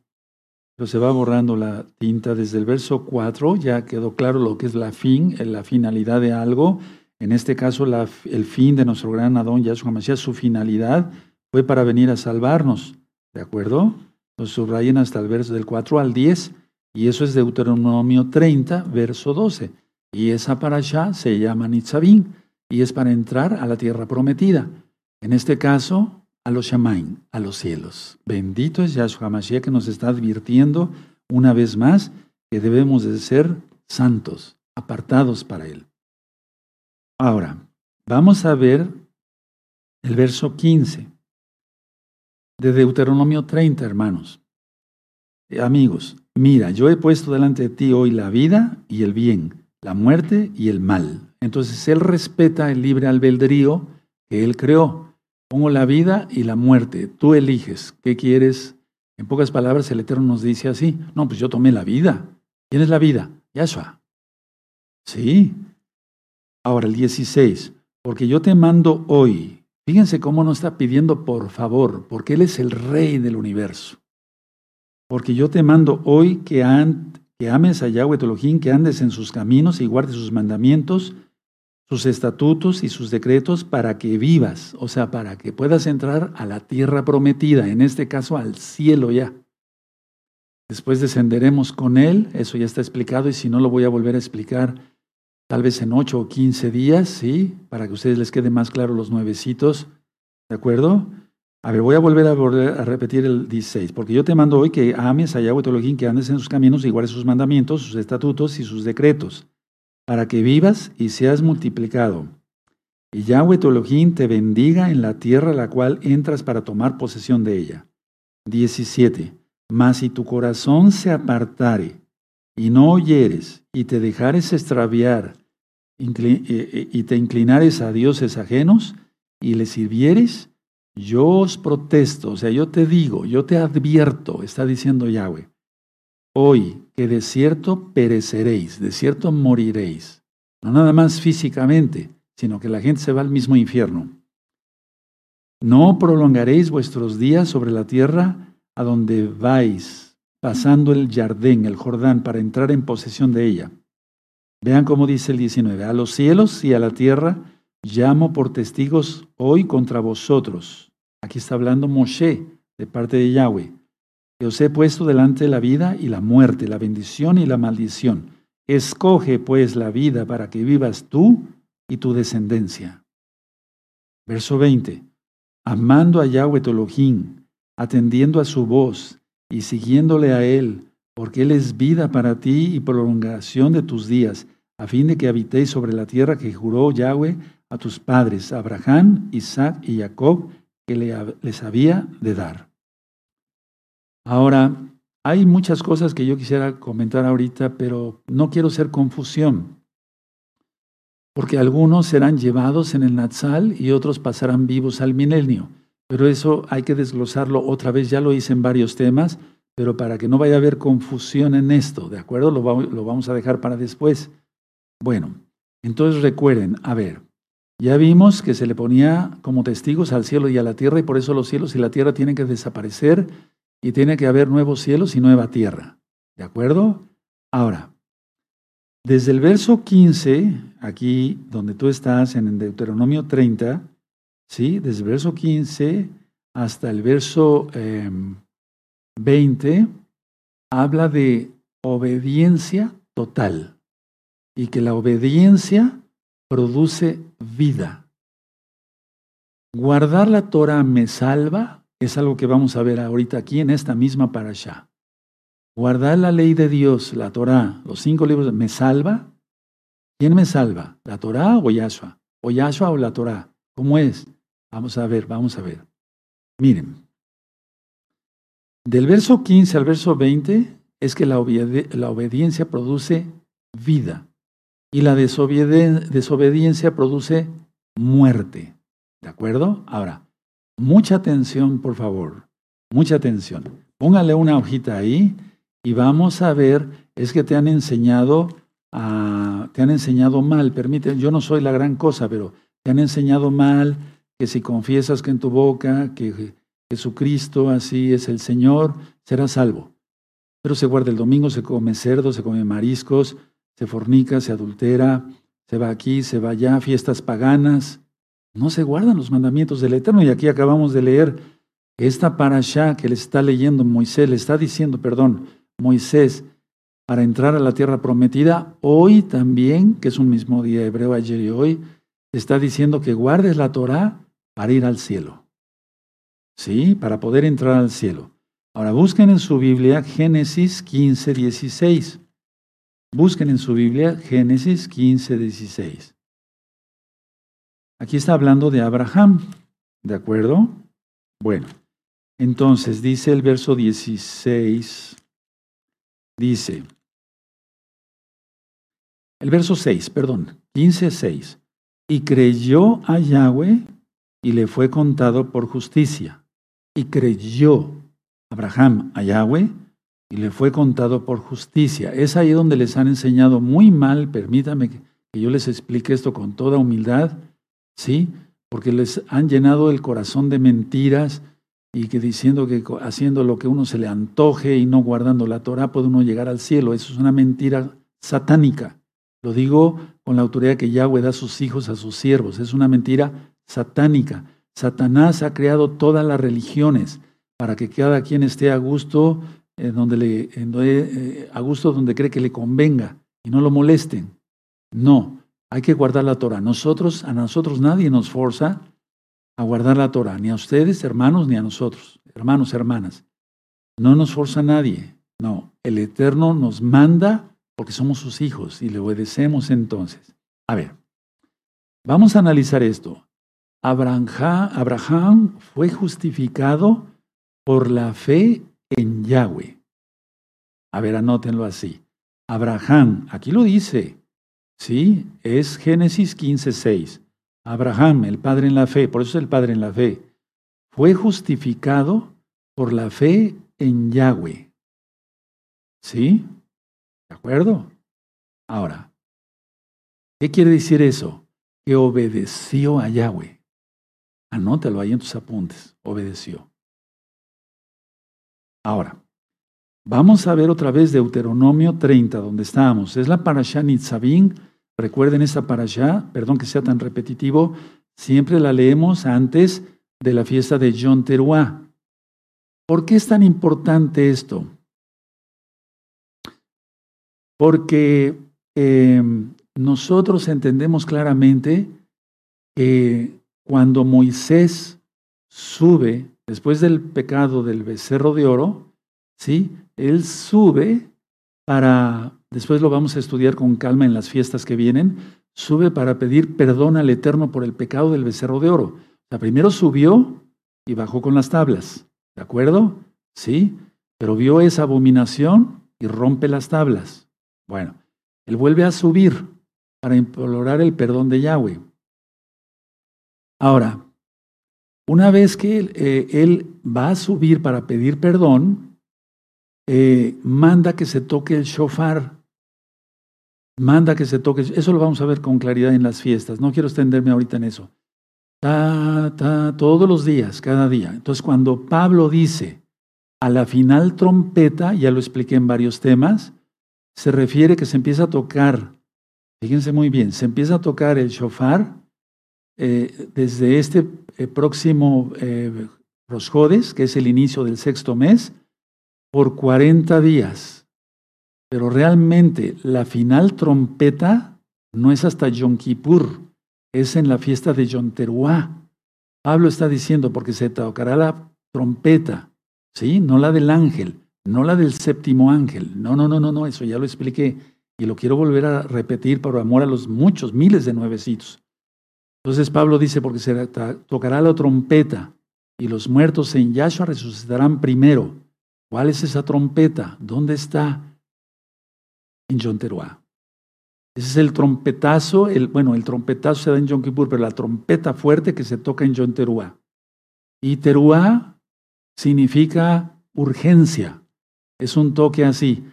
se va borrando la tinta desde el verso 4, ya quedó claro lo que es la fin, la finalidad de algo. En este caso, el fin de nuestro gran Adón Yahshua Mashiach, su finalidad fue para venir a salvarnos. ¿De acuerdo? Los subrayen hasta el verso del 4 al 10. Y eso es Deuteronomio 30, verso 12. Y esa para allá se llama Nitzavim y es para entrar a la tierra prometida. En este caso, a los Shamaim, a los cielos. Bendito es Yahshua Mashiach que nos está advirtiendo una vez más que debemos de ser santos, apartados para Él. Ahora, vamos a ver el verso 15 de Deuteronomio 30, hermanos. amigos, mira, yo he puesto delante de ti hoy la vida y el bien, la muerte y el mal. Entonces Él respeta el libre albedrío que Él creó. Pongo la vida y la muerte. Tú eliges qué quieres. En pocas palabras, el Eterno nos dice así. No, pues yo tomé la vida. ¿Quién es la vida? Yahshua. Sí. Ahora el 16. Porque yo te mando hoy. Fíjense cómo nos está pidiendo por favor, porque Él es el rey del universo. Porque yo te mando hoy que, ames a Yahweh Tolojín, que andes en sus caminos y guardes sus mandamientos sus estatutos y sus decretos para que vivas, o sea, para que puedas entrar a la tierra prometida, en este caso al cielo ya. Después descenderemos con Él, eso ya está explicado y si no lo voy a volver a explicar tal vez en ocho o quince días, ¿sí? Para que a ustedes les quede más claro los nuevecitos, ¿de acuerdo? A ver, voy a volver a, volver a repetir el 16, porque yo te mando hoy que ames a Yahweh que andes en sus caminos y guardes sus mandamientos, sus estatutos y sus decretos para que vivas y seas multiplicado. Y Yahweh tu Elohim te bendiga en la tierra a la cual entras para tomar posesión de ella. 17. Mas si tu corazón se apartare y no oyeres y te dejares extraviar eh, eh, y te inclinares a dioses ajenos y les sirvieres, yo os protesto, o sea, yo te digo, yo te advierto, está diciendo Yahweh, hoy que de cierto pereceréis, de cierto moriréis. No nada más físicamente, sino que la gente se va al mismo infierno. No prolongaréis vuestros días sobre la tierra a donde vais, pasando el Jardín, el Jordán, para entrar en posesión de ella. Vean cómo dice el 19. A los cielos y a la tierra llamo por testigos hoy contra vosotros. Aquí está hablando Moshe de parte de Yahweh os he puesto delante la vida y la muerte, la bendición y la maldición. Escoge pues la vida para que vivas tú y tu descendencia. Verso 20. Amando a Yahweh Tolojín, atendiendo a su voz y siguiéndole a Él, porque Él es vida para ti y prolongación de tus días, a fin de que habitéis sobre la tierra que juró Yahweh a tus padres, Abraham, Isaac y Jacob, que les había de dar. Ahora, hay muchas cosas que yo quisiera comentar ahorita, pero no quiero ser confusión, porque algunos serán llevados en el Natsal y otros pasarán vivos al milenio. Pero eso hay que desglosarlo otra vez, ya lo hice en varios temas, pero para que no vaya a haber confusión en esto, ¿de acuerdo? Lo, vamos a dejar para después. Bueno, entonces recuerden, a ver, ya vimos que se le ponía como testigos al cielo y a la tierra y por eso los cielos y la tierra tienen que desaparecer y tiene que haber nuevos cielos y nueva tierra. ¿De acuerdo? Ahora, desde el verso 15, aquí donde tú estás en Deuteronomio 30, ¿sí? Desde el verso 15 hasta el verso 20, em, habla de obediencia total y que la obediencia produce vida. Guardar la Torah me salva es algo que vamos a ver ahorita aquí en esta misma parasha. Guardar la ley de Dios, la Torah, los cinco libros, ¿me salva? ¿Quién me salva? ¿La Torah o Yahshua? ¿O Yahshua o la Torah? ¿Cómo es? Vamos a ver, vamos a ver. Miren, del verso 15 al verso 20 es que la, obediencia produce vida y la desobediencia produce muerte. ¿De acuerdo? Ahora, Mucha atención, por favor. Mucha atención. Póngale una hojita ahí y vamos a ver, es que te han enseñado a, te han enseñado mal, permiten, yo no soy la gran cosa, pero te han enseñado mal que si confiesas que en tu boca que Jesucristo así es el Señor, serás salvo. Pero se guarda el domingo, se come cerdo, se come mariscos, se fornica, se adultera, se va aquí, se va allá, fiestas paganas, no se guardan los mandamientos del Eterno. Y aquí acabamos de leer esta parasha que le está leyendo Moisés, le está diciendo, perdón, Moisés, para entrar a la tierra prometida, hoy también, que es un mismo día hebreo ayer y hoy, está diciendo que guardes la Torah para ir al cielo. ¿Sí? Para poder entrar al cielo. Ahora busquen en su Biblia Génesis 15, 16. Busquen en su Biblia Génesis 15, 16. Aquí está hablando de Abraham, ¿de acuerdo? Bueno, entonces dice el verso 16, dice, el verso 6, perdón, 15, 6, y creyó a Yahweh y le fue contado por justicia. Y creyó Abraham a Yahweh y le fue contado por justicia. Es ahí donde les han enseñado muy mal, permítame que yo les explique esto con toda humildad, ¿sí? Porque les han llenado el corazón de mentiras y que diciendo que haciendo lo que uno se le antoje y no guardando la Torah puede uno llegar al cielo. Eso es una mentira satánica. Lo digo con la autoridad que Yahweh da a sus hijos, a sus siervos. Es una mentira satánica. Satanás ha creado todas las religiones para que cada quien esté a gusto, donde le, eh, a gusto donde cree que le convenga y no lo molesten. No, hay que guardar la Torah. Nosotros, a nosotros nadie nos forza a guardar la Torah, ni a ustedes, hermanos, ni a nosotros, hermanos, hermanas. No nos forza nadie. No, el Eterno nos manda porque somos sus hijos y le obedecemos entonces. A ver, vamos a analizar esto. Abraham, fue justificado por la fe en Yahweh. A ver, anótenlo así. Abraham, aquí lo dice, ¿sí? Es Génesis 15:6. Abraham, el padre en la fe, por eso es el padre en la fe, fue justificado por la fe en Yahweh. ¿Sí? ¿De acuerdo? Ahora, ¿qué quiere decir eso? Que obedeció a Yahweh. Anótalo ahí en tus apuntes. Obedeció. Ahora, vamos a ver otra vez Deuteronomio 30, donde estábamos. Es la parashá Nitzavim. Recuerden esa parashá, perdón que sea tan repetitivo, siempre la leemos antes de la fiesta de Yom Teruah. ¿Por qué es tan importante esto? Porque em, nosotros entendemos claramente que cuando Moisés sube después del pecado del becerro de oro, ¿sí? Él sube para, después lo vamos a estudiar con calma en las fiestas que vienen, sube para pedir perdón al Eterno por el pecado del becerro de oro. O sea, primero subió y bajó con las tablas, ¿de acuerdo? Sí, pero vio esa abominación y rompe las tablas. Bueno, él vuelve a subir para implorar el perdón de Yahweh. Ahora, una vez que él, eh, va a subir para pedir perdón, eh, manda que se toque el shofar. Manda que se toque. Eso lo vamos a ver con claridad en las fiestas. No quiero extenderme ahorita en eso. Ta, ta, todos los días, cada día. Entonces, cuando Pablo dice a la final trompeta, ya lo expliqué en varios temas, se refiere que se empieza a tocar. Fíjense muy bien, se empieza a tocar el shofar eh, desde este eh, próximo eh, Rosjodes, que es el inicio del sexto mes, por 40 días. Pero realmente la final trompeta no es hasta Yom Kippur, es en la fiesta de Yom. Pablo está diciendo, porque se tocará la trompeta, ¿sí? No la del ángel, no la del séptimo ángel. No, no, no, no, no, eso ya lo expliqué. Y lo quiero volver a repetir por amor a los muchos, miles de nuevecitos. Entonces Pablo dice, porque se tocará la trompeta y los muertos en Yahshua resucitarán primero. ¿Cuál es esa trompeta? ¿Dónde está? En Yom. Ese es el trompetazo, el, bueno, el trompetazo se da en Yom Kippur, pero la trompeta fuerte que se toca en Yom. Y Teruah significa urgencia. Es un toque así.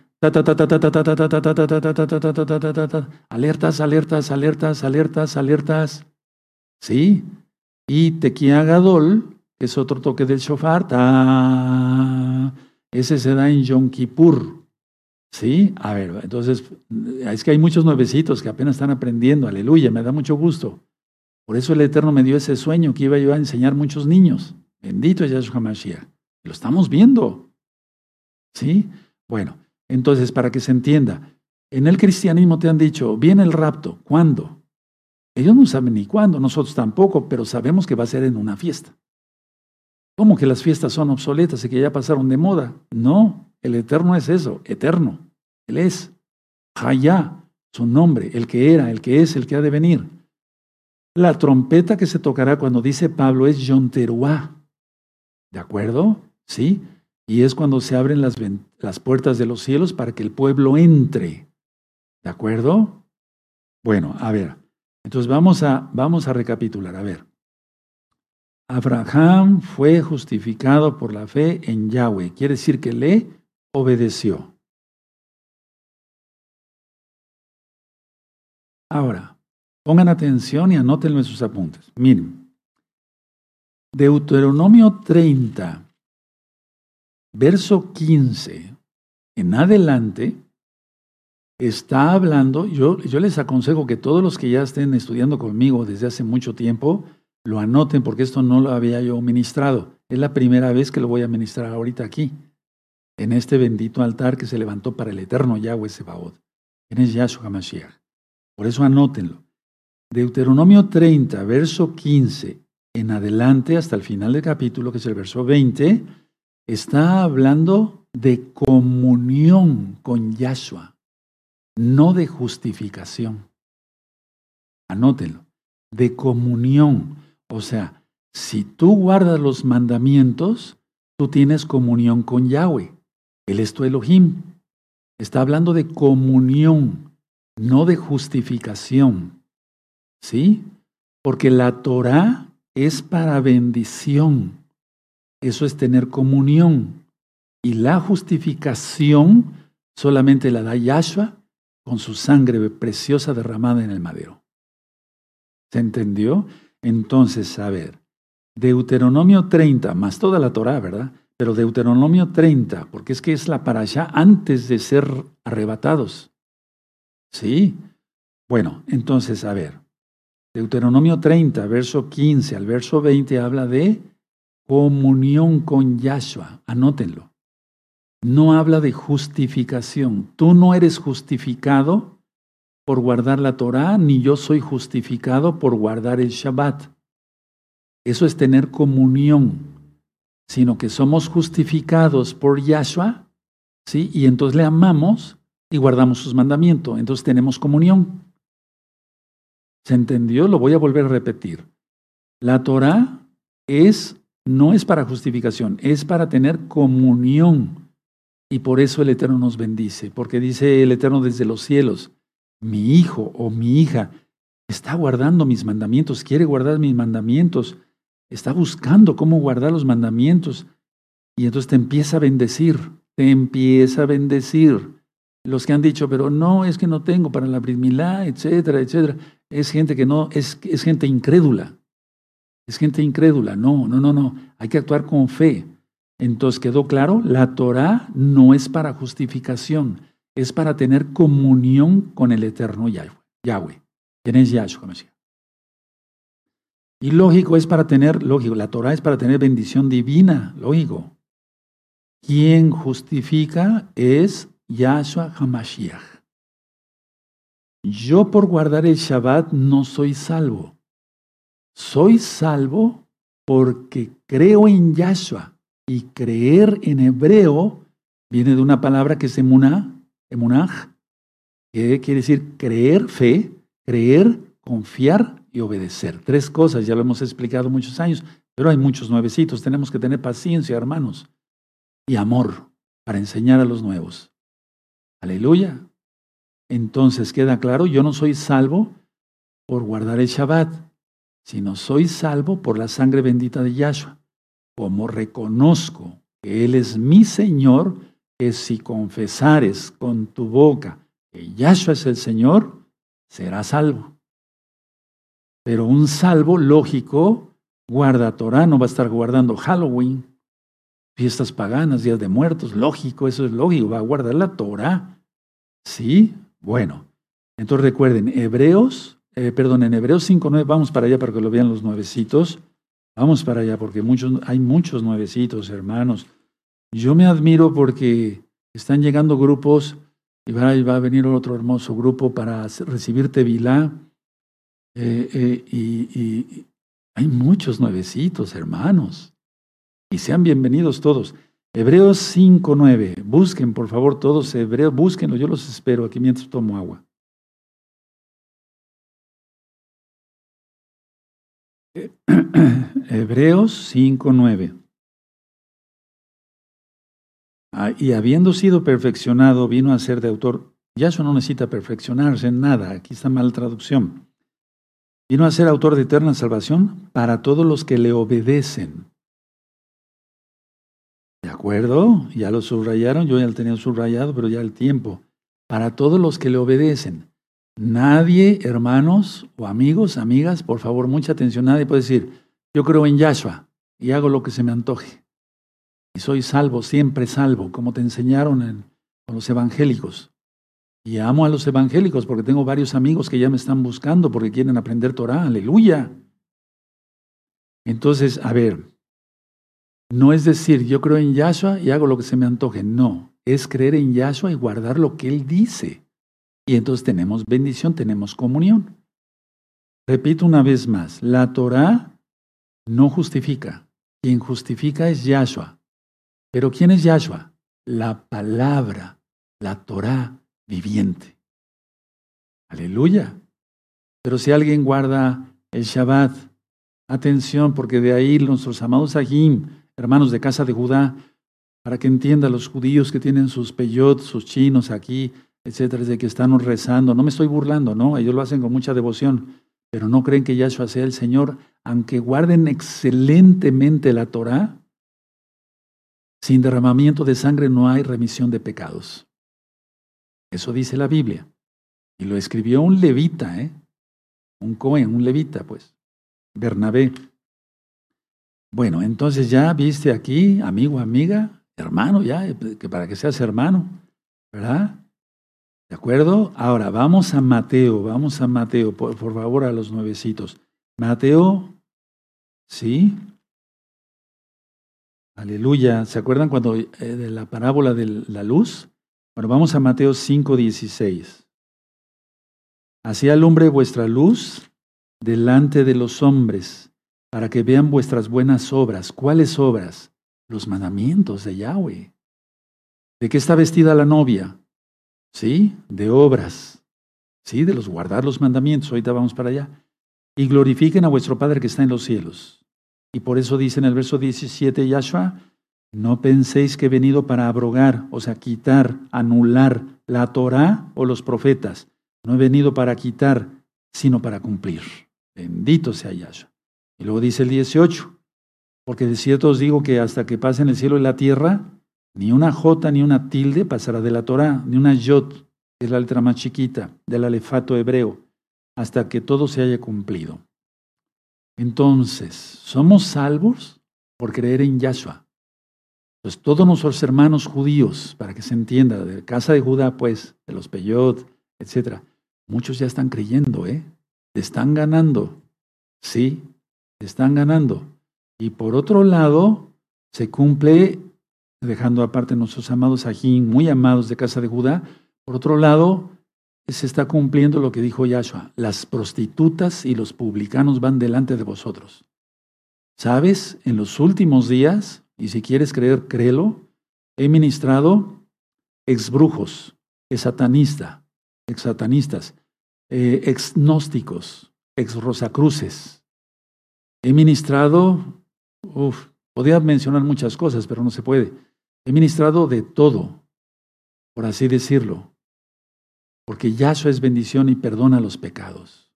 Alertas, alertas, alertas, alertas, alertas. ¿Sí? Y Tequia Gadol, que es otro toque del shofar, ese se da en Yom Kippur. ¿Sí? A ver, entonces, es que hay muchos nuevecitos que apenas están aprendiendo, aleluya, me da mucho gusto. Por eso el Eterno me dio ese sueño que iba yo a enseñar muchos niños. Bendito es Yahshua Mashiach. Lo estamos viendo. ¿Sí? Bueno, entonces, para que se entienda, en el cristianismo te han dicho, viene el rapto. ¿Cuándo? Ellos no saben ni cuándo, nosotros tampoco, pero sabemos que va a ser en una fiesta. ¿Cómo que las fiestas son obsoletas y que ya pasaron de moda? No, el eterno es eso, eterno. Él es Hayá, su nombre, el que era, el que es, el que ha de venir. La trompeta que se tocará cuando dice Pablo es Yonteruá. ¿De acuerdo? Sí. Y es cuando se abren las, las puertas de los cielos para que el pueblo entre. ¿De acuerdo? Bueno, a ver. Entonces vamos a, vamos a recapitular. A ver, Abraham fue justificado por la fe en Yahweh. Quiere decir que le obedeció. Ahora, pongan atención y anótenlo en sus apuntes. Miren, Deuteronomio 30, verso 15 en adelante, está hablando, yo, yo les aconsejo que todos los que ya estén estudiando conmigo desde hace mucho tiempo, lo anoten porque esto no lo había yo ministrado. Es la primera vez que lo voy a ministrar ahorita aquí, en este bendito altar que se levantó para el eterno Yahweh Sebaot. En es Yahshua Mashiach. Por eso anótenlo. Deuteronomio 30, verso 15 en adelante hasta el final del capítulo, que es el verso 20, está hablando de comunión con Yahshua, no de justificación. Anótenlo, de comunión. O sea, si tú guardas los mandamientos, tú tienes comunión con Yahweh. Él es tu Elohim. Está hablando de comunión, no de justificación. ¿Sí? Porque la Torah es para bendición. Eso es tener comunión. Y la justificación solamente la da Yahshua con su sangre preciosa derramada en el madero. ¿Se entendió? Entonces, a ver, Deuteronomio 30, más toda la Torah, ¿verdad? Pero Deuteronomio 30, porque es que es la para allá antes de ser arrebatados. ¿Sí? Bueno, entonces, a ver, Deuteronomio 30, verso 15 al verso 20 habla de comunión con Yahshua. Anótenlo. No habla de justificación. Tú no eres justificado por guardar la Torah, ni yo soy justificado por guardar el Shabbat. Eso es tener comunión, sino que somos justificados por Yahshua, ¿sí? Y entonces le amamos y guardamos sus mandamientos. Entonces tenemos comunión. ¿Se entendió? Lo voy a volver a repetir. La Torah es, no es para justificación, es para tener comunión. Y por eso el Eterno nos bendice, porque dice el Eterno desde los cielos, mi hijo o mi hija está guardando mis mandamientos, quiere guardar mis mandamientos, está buscando cómo guardar los mandamientos. Y entonces te empieza a bendecir, te empieza a bendecir. Los que han dicho, pero no, es que no tengo para la brismilá, etcétera, etcétera. Es gente que no, es, es gente incrédula. Es gente incrédula. No, no, no, no. Hay que actuar con fe. Entonces quedó claro, la Torah no es para justificación, es para tener comunión con el eterno Yahweh. ¿Quién es Yahshua Y lógico es para tener, lógico, la Torah es para tener bendición divina, lógico. Quien justifica es Yahshua HaMashiach. Yo por guardar el Shabbat no soy salvo. Soy salvo porque creo en Yahshua. Y creer en hebreo viene de una palabra que es emuná, emunaj, que quiere decir creer, fe, creer, confiar y obedecer. Tres cosas, ya lo hemos explicado muchos años, pero hay muchos nuevecitos. Tenemos que tener paciencia, hermanos, y amor para enseñar a los nuevos. Aleluya. Entonces queda claro, yo no soy salvo por guardar el Shabbat, sino soy salvo por la sangre bendita de Yahshua como reconozco que Él es mi Señor, que si confesares con tu boca que Yahshua es el Señor, serás salvo. Pero un salvo lógico guarda Torah, no va a estar guardando Halloween, fiestas paganas, días de muertos, lógico, eso es lógico, va a guardar la Torah. ¿Sí? Bueno, entonces recuerden, Hebreos, eh, perdón, en Hebreos 5.9, vamos para allá para que lo vean los nuevecitos. Vamos para allá porque hay muchos nuevecitos, hermanos. Yo me admiro porque están llegando grupos y va, a venir otro hermoso grupo para recibir Tevilá. Eh, eh, y, hay muchos nuevecitos, hermanos. Y sean bienvenidos todos. Hebreos 5.9. Busquen, por favor, todos hebreos. Búsquenlo, yo los espero aquí mientras tomo agua. Hebreos 5.9. Ah, y habiendo sido perfeccionado, vino a ser de autor. eso no necesita perfeccionarse en nada. Aquí está mal traducción. Vino a ser autor de eterna salvación para todos los que le obedecen. ¿De acuerdo? Ya lo subrayaron, yo ya lo tenía subrayado, pero ya el tiempo. Para todos los que le obedecen. Nadie, hermanos o amigos, amigas, por favor, mucha atención. Nadie puede decir, yo creo en Yahshua y hago lo que se me antoje. Soy salvo, siempre salvo, como te enseñaron en, con los evangélicos. Y amo a los evangélicos porque tengo varios amigos que ya me están buscando porque quieren aprender Torah. Aleluya. Entonces, a ver, no es decir, yo creo en Yahshua y hago lo que se me antoje. No, es creer en Yahshua y guardar lo que Él dice. Y entonces tenemos bendición, tenemos comunión. Repito una vez más, la Torah no justifica. Quien justifica es Yahshua. Pero ¿quién es Yahshua? La palabra, la Torah viviente. Aleluya. Pero si alguien guarda el Shabbat, atención, porque de ahí nuestros amados Ahim, hermanos de casa de Judá, para que entiendan los judíos que tienen sus peyot, sus chinos aquí, etcétera, de que están rezando. No me estoy burlando, ¿no? Ellos lo hacen con mucha devoción, pero no creen que Yahshua sea el Señor, aunque guarden excelentemente la Torah. Sin derramamiento de sangre no hay remisión de pecados. Eso dice la Biblia. Y lo escribió un levita, ¿eh? Un Cohen, un levita, pues. Bernabé. Bueno, entonces ya viste aquí, amigo, amiga, hermano, ya, que para que seas hermano, ¿verdad? ¿De acuerdo? Ahora, vamos a Mateo, vamos a Mateo, por, favor, a los nuevecitos. Mateo, ¿sí? Aleluya. ¿Se acuerdan cuando eh, de la parábola de la luz? Bueno, vamos a Mateo 5:16. Así alumbre vuestra luz delante de los hombres, para que vean vuestras buenas obras. ¿Cuáles obras? Los mandamientos de Yahweh. ¿De qué está vestida la novia? ¿Sí? De obras. ¿Sí? De los guardar los mandamientos. Ahorita vamos para allá. Y glorifiquen a vuestro Padre que está en los cielos. Y por eso dice en el verso 17 Yahshua, no penséis que he venido para abrogar, o sea, quitar, anular la Torah o los profetas. No he venido para quitar, sino para cumplir. Bendito sea Yahshua. Y luego dice el 18, porque de cierto os digo que hasta que pasen el cielo y la tierra, ni una jota ni una tilde pasará de la Torah, ni una yot, que es la letra más chiquita del alefato hebreo, hasta que todo se haya cumplido. Entonces, ¿somos salvos por creer en Yahshua? Pues todos nuestros hermanos judíos, para que se entienda, de casa de Judá, pues, de los Peyot, etcétera, muchos ya están creyendo, ¿eh? están ganando, sí, están ganando. Y por otro lado, se cumple, dejando aparte nuestros amados ajín, muy amados de casa de Judá, por otro lado, se está cumpliendo lo que dijo Yahshua, las prostitutas y los publicanos van delante de vosotros. ¿Sabes? En los últimos días y si quieres creer, créelo. He ministrado exbrujos, exsatanista, exsatanistas, eh, exgnósticos, exrosacruces. He ministrado, uff, podría mencionar muchas cosas, pero no se puede. He ministrado de todo, por así decirlo, porque Yahshua es bendición y perdona los pecados.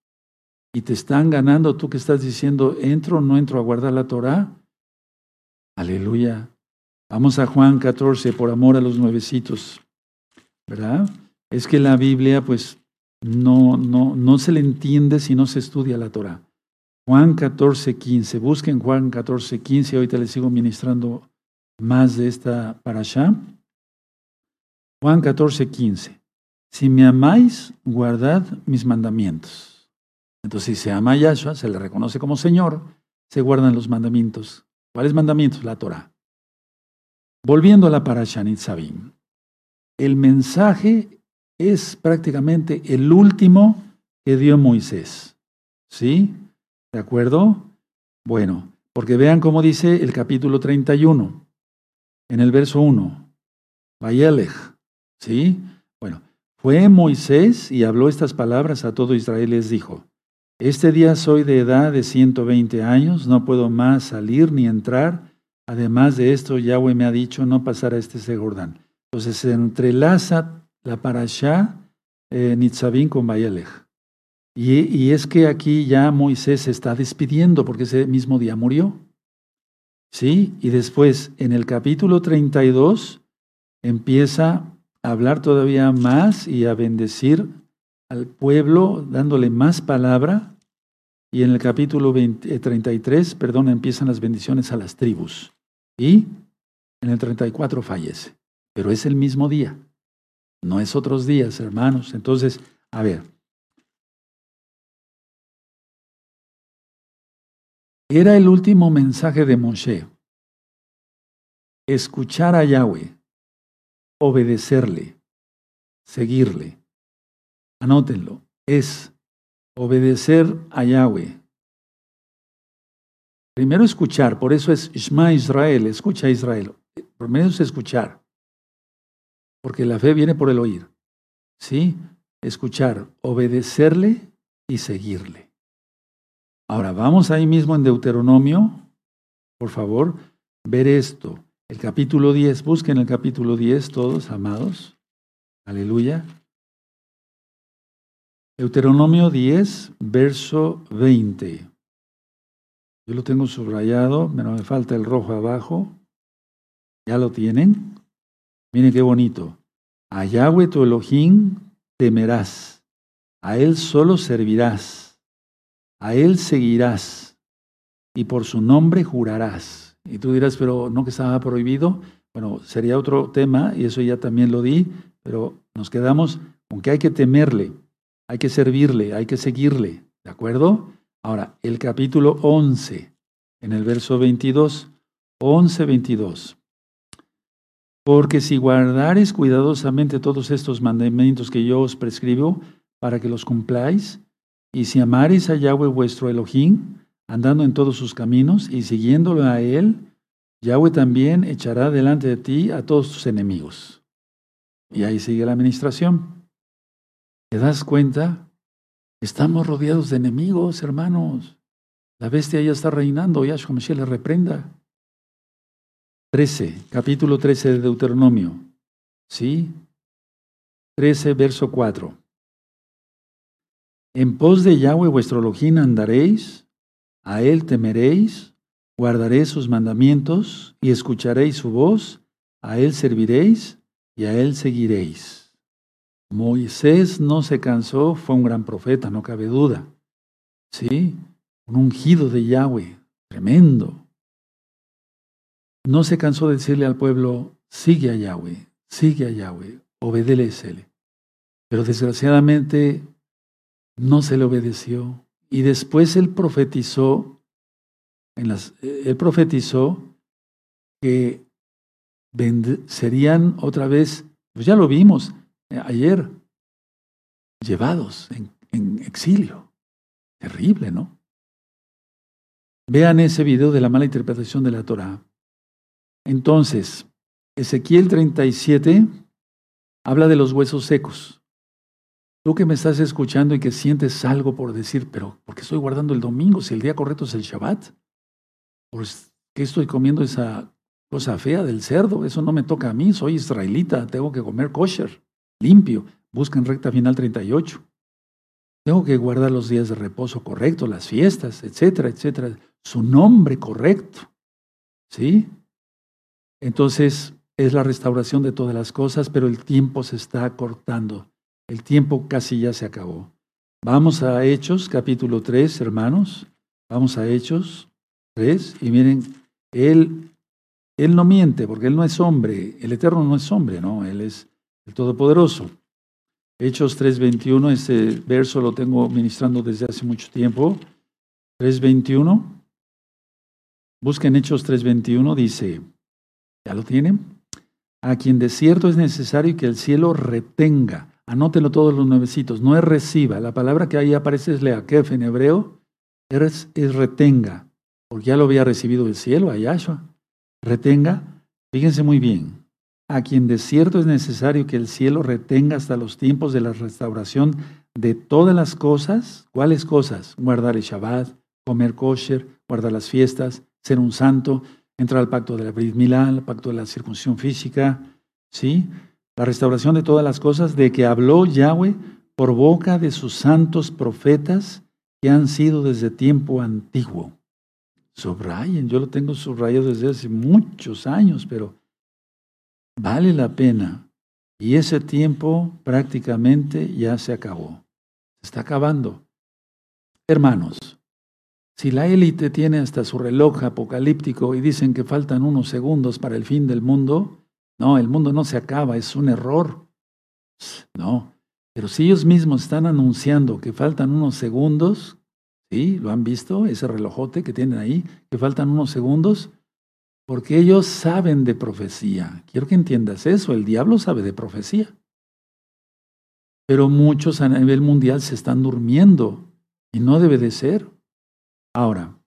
Y te están ganando tú que estás diciendo, ¿entro o no entro a guardar la Torah? Aleluya. Vamos a Juan 14, por amor a los nuevecitos. ¿Verdad? Es que la Biblia, pues, no, no, no se le entiende si no se estudia la Torah. Juan 14, 15. Busquen Juan 14, 15. Ahorita les sigo ministrando más de esta para allá. Juan 14, 15. Si me amáis, guardad mis mandamientos. Entonces, si se ama a Yahshua, se le reconoce como Señor, se guardan los mandamientos. ¿Cuáles mandamientos? La Torah. Volviendo a la Parashanit Sabim, el mensaje es prácticamente el último que dio Moisés. ¿Sí? ¿De acuerdo? Bueno, porque vean cómo dice el capítulo 31, en el verso 1. Vayelech. ¿Sí? Fue Moisés y habló estas palabras a todo Israel y les dijo, este día soy de edad de 120 años, no puedo más salir ni entrar. Además de esto, Yahweh me ha dicho no pasar a este Jordán. Entonces se entrelaza la parashá eh, Nitzavim con Bayelech. Y, es que aquí ya Moisés se está despidiendo porque ese mismo día murió. ¿Sí? Y después, en el capítulo 32, empieza hablar todavía más y a bendecir al pueblo, dándole más palabra. Y en el capítulo 33, eh, perdón, empiezan las bendiciones a las tribus. Y en el 34 fallece. Pero es el mismo día. No es otros días, hermanos. Entonces, a ver, Era el último mensaje de Moshe. Escuchar a Yahweh, obedecerle, seguirle. Anótenlo. Es obedecer a Yahweh. Primero escuchar, por eso es Shema Israel, escucha a Israel. Primero es escuchar, porque la fe viene por el oír. ¿Sí? Escuchar, obedecerle y seguirle. Ahora, vamos ahí mismo en Deuteronomio, por favor, ver esto. El capítulo 10, busquen el capítulo 10 todos, amados. Aleluya. Deuteronomio 10, verso 20. Yo lo tengo subrayado, me falta el rojo abajo. ¿Ya lo tienen? Miren qué bonito. A Yahweh tu Elohim temerás, a Él solo servirás a Él seguirás y por su nombre jurarás. Y tú dirás, pero no que estaba prohibido. Bueno, sería otro tema y eso ya también lo di, pero nos quedamos con que hay que temerle, hay que servirle, hay que seguirle. ¿De acuerdo? Ahora, el capítulo 11, en el verso 22, 11, 22. Porque si guardares cuidadosamente todos estos mandamientos que yo os prescribo para que los cumpláis, y si amares a Yahweh vuestro Elohim, andando en todos sus caminos y siguiéndolo a Él, Yahweh también echará delante de ti a todos tus enemigos. Y ahí sigue la administración. ¿Te das cuenta? Estamos rodeados de enemigos, hermanos. La bestia ya está reinando, Yahshua Mashiach le reprenda. 13, capítulo 13 de Deuteronomio. ¿Sí? 13, verso 4. En pos de Yahweh vuestro Elohim andaréis, a él temeréis, guardaréis sus mandamientos y escucharéis su voz, a él serviréis y a él seguiréis. Moisés no se cansó, fue un gran profeta, no cabe duda. Sí, un ungido de Yahweh, tremendo. No se cansó de decirle al pueblo, sigue a Yahweh, sigue a Yahweh, obedécele. Pero desgraciadamente no se le obedeció. Y después él profetizó, en las, él profetizó que serían otra vez, pues ya lo vimos eh, ayer, llevados en, en exilio. Terrible, ¿no? Vean ese video de la mala interpretación de la Torah. Entonces, Ezequiel 37 habla de los huesos secos. Tú que me estás escuchando y que sientes algo por decir, pero ¿por qué estoy guardando el domingo si el día correcto es el Shabbat? ¿Por qué estoy comiendo esa cosa fea del cerdo? Eso no me toca a mí, soy israelita, tengo que comer kosher, limpio. Busca recta final 38. Tengo que guardar los días de reposo correctos, las fiestas, etcétera, etcétera. Su nombre correcto. ¿Sí? Entonces es la restauración de todas las cosas, pero el tiempo se está cortando. El tiempo casi ya se acabó. Vamos a Hechos, capítulo 3, hermanos. Vamos a Hechos 3 y miren, él, él no miente porque él no es hombre. El Eterno no es hombre, no, él es el Todopoderoso. Hechos 3.21, este verso lo tengo ministrando desde hace mucho tiempo. 3.21. Busquen Hechos 3.21, dice, ¿ya lo tienen? A quien de cierto es necesario que el cielo retenga Anótelo todos los nuevecitos. No es reciba. La palabra que ahí aparece es leakef en hebreo. Es, es retenga. Porque ya lo había recibido del cielo, a Yahshua. Retenga. Fíjense muy bien. A quien de cierto es necesario que el cielo retenga hasta los tiempos de la restauración de todas las cosas. ¿Cuáles cosas? Guardar el Shabbat, comer kosher, guardar las fiestas, ser un santo, entrar al pacto de la Brit Milá, al pacto de la circuncisión física, ¿sí? La restauración de todas las cosas de que habló Yahweh por boca de sus santos profetas que han sido desde tiempo antiguo. Subrayen, yo lo tengo subrayado desde hace muchos años, pero vale la pena. Y ese tiempo prácticamente ya se acabó. Se está acabando. Hermanos, si la élite tiene hasta su reloj apocalíptico y dicen que faltan unos segundos para el fin del mundo, no, el mundo no se acaba, es un error. No, pero si ellos mismos están anunciando que faltan unos segundos, ¿sí? ¿Lo han visto? Ese relojote que tienen ahí, que faltan unos segundos, porque ellos saben de profecía. Quiero que entiendas eso, el diablo sabe de profecía. Pero muchos a nivel mundial se están durmiendo y no debe de ser. Ahora,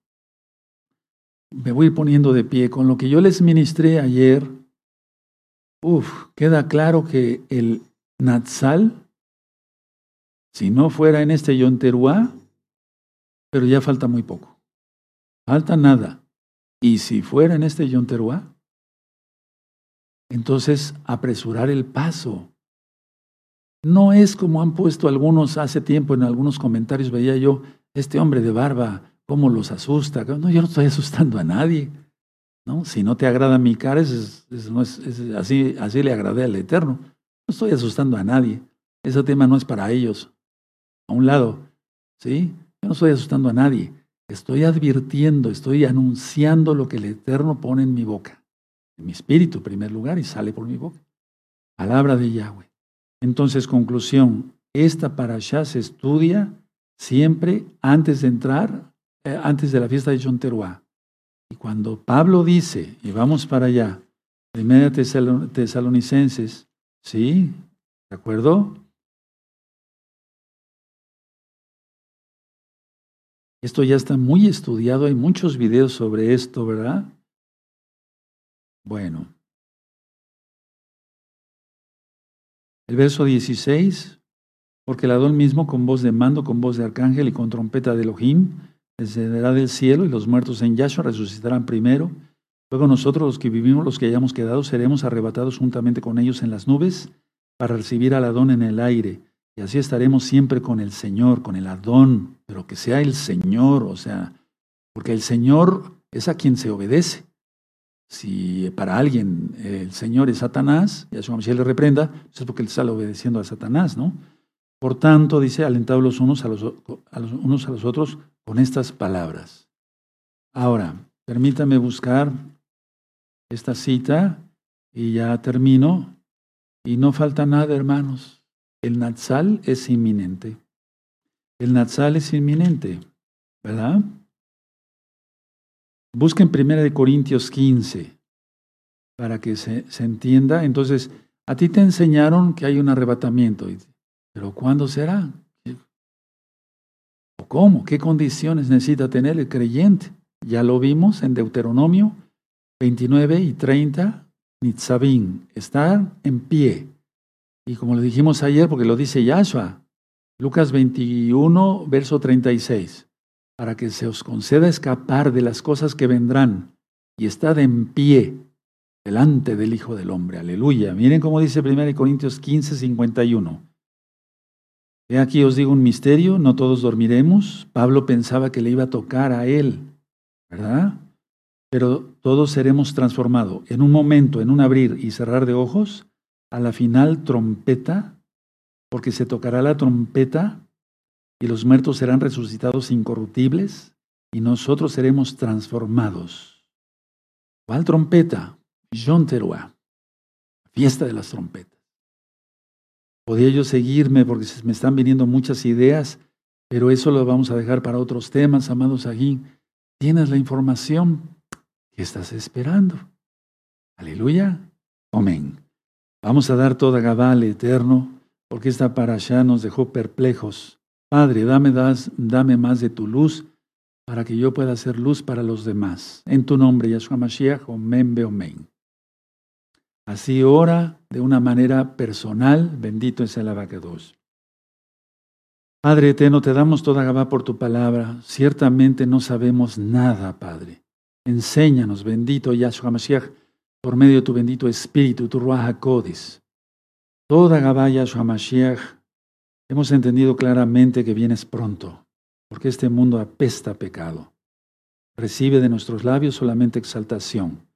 me voy poniendo de pie con lo que yo les ministré ayer. Uf, queda claro que el Natsal, si no fuera en este Yonteruá, pero ya falta muy poco. Falta nada. Y si fuera en este Yonteruá, entonces apresurar el paso. No es como han puesto algunos hace tiempo en algunos comentarios, veía yo, este hombre de barba cómo los asusta. No, yo no estoy asustando a nadie. ¿No? Si no te agrada mi cara, es, así, así le agradé al Eterno. No estoy asustando a nadie. Ese tema no es para ellos. A un lado, ¿sí? Yo no estoy asustando a nadie. Estoy advirtiendo, estoy anunciando lo que el Eterno pone en mi boca. En mi espíritu, en primer lugar, y sale por mi boca. Palabra de Yahweh. Entonces, conclusión, esta para allá se estudia siempre antes de entrar eh, antes de la fiesta de Teruá. Y cuando Pablo dice, y vamos para allá, primera Tesalonicenses, ¿sí? ¿De acuerdo? Esto ya está muy estudiado, hay muchos videos sobre esto, ¿verdad? Bueno. El verso 16, porque el Adón mismo con voz de mando, con voz de arcángel y con trompeta de Elohim, descenderá del cielo y los muertos en Yahshua resucitarán primero. Luego nosotros los que vivimos, los que hayamos quedado, seremos arrebatados juntamente con ellos en las nubes para recibir al Adón en el aire. Y así estaremos siempre con el Señor, con el Adón, pero que sea el Señor, o sea, porque el Señor es a quien se obedece. Si para alguien el Señor es Satanás, y a su le reprenda, pues es porque él está obedeciendo a Satanás, ¿no? Por tanto, dice, alentados los unos a los unos a los otros con estas palabras. Ahora, permítame buscar esta cita y ya termino. Y no falta nada, hermanos. El Natsal es inminente. El Natsal es inminente, ¿verdad? Busquen 1 Corintios 15 para que se, se, entienda. Entonces, a ti te enseñaron que hay un arrebatamiento, pero ¿cuándo será? ¿Cómo? ¿Qué condiciones necesita tener el creyente? Ya lo vimos en Deuteronomio 29 y 30, Nitzabín, estar en pie. Y como lo dijimos ayer, porque lo dice Yahshua, Lucas 21, verso 36, para que se os conceda escapar de las cosas que vendrán y estar en pie delante del Hijo del Hombre. Aleluya. Miren cómo dice 1 Corintios 15, 51. He aquí os digo un misterio, no todos dormiremos. Pablo pensaba que le iba a tocar a él, ¿verdad? Pero todos seremos transformados. En un momento, en un abrir y cerrar de ojos, a la final trompeta, porque se tocará la trompeta y los muertos serán resucitados incorruptibles y nosotros seremos transformados. ¿Cuál trompeta? John Teruah, fiesta de las trompetas. Podía yo seguirme porque me están viniendo muchas ideas, pero eso lo vamos a dejar para otros temas, amados aquí. Tienes la información que estás esperando. Aleluya. Amén. Vamos a dar toda Gabal eterno, porque esta allá nos dejó perplejos. Padre, dame, das, dame más de tu luz para que yo pueda ser luz para los demás. En tu nombre, Yahshua Mashiach, Omen, Omen. Así ora de una manera personal, bendito es el abacados. Padre eterno, te damos toda Gabá por tu palabra. Ciertamente no sabemos nada, Padre. Enséñanos, bendito Yahshua Mashiach, por medio de tu bendito Espíritu, tu Ruach HaKodes. Toda Gabá Yahshua Mashiach, Hemos entendido claramente que vienes pronto, porque este mundo apesta pecado. Recibe de nuestros labios solamente exaltación.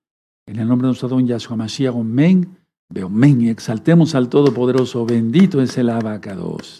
En el nombre de nuestro don Yahshua Mashiach, amén, amén, y exaltemos al Todopoderoso, bendito es el abacados.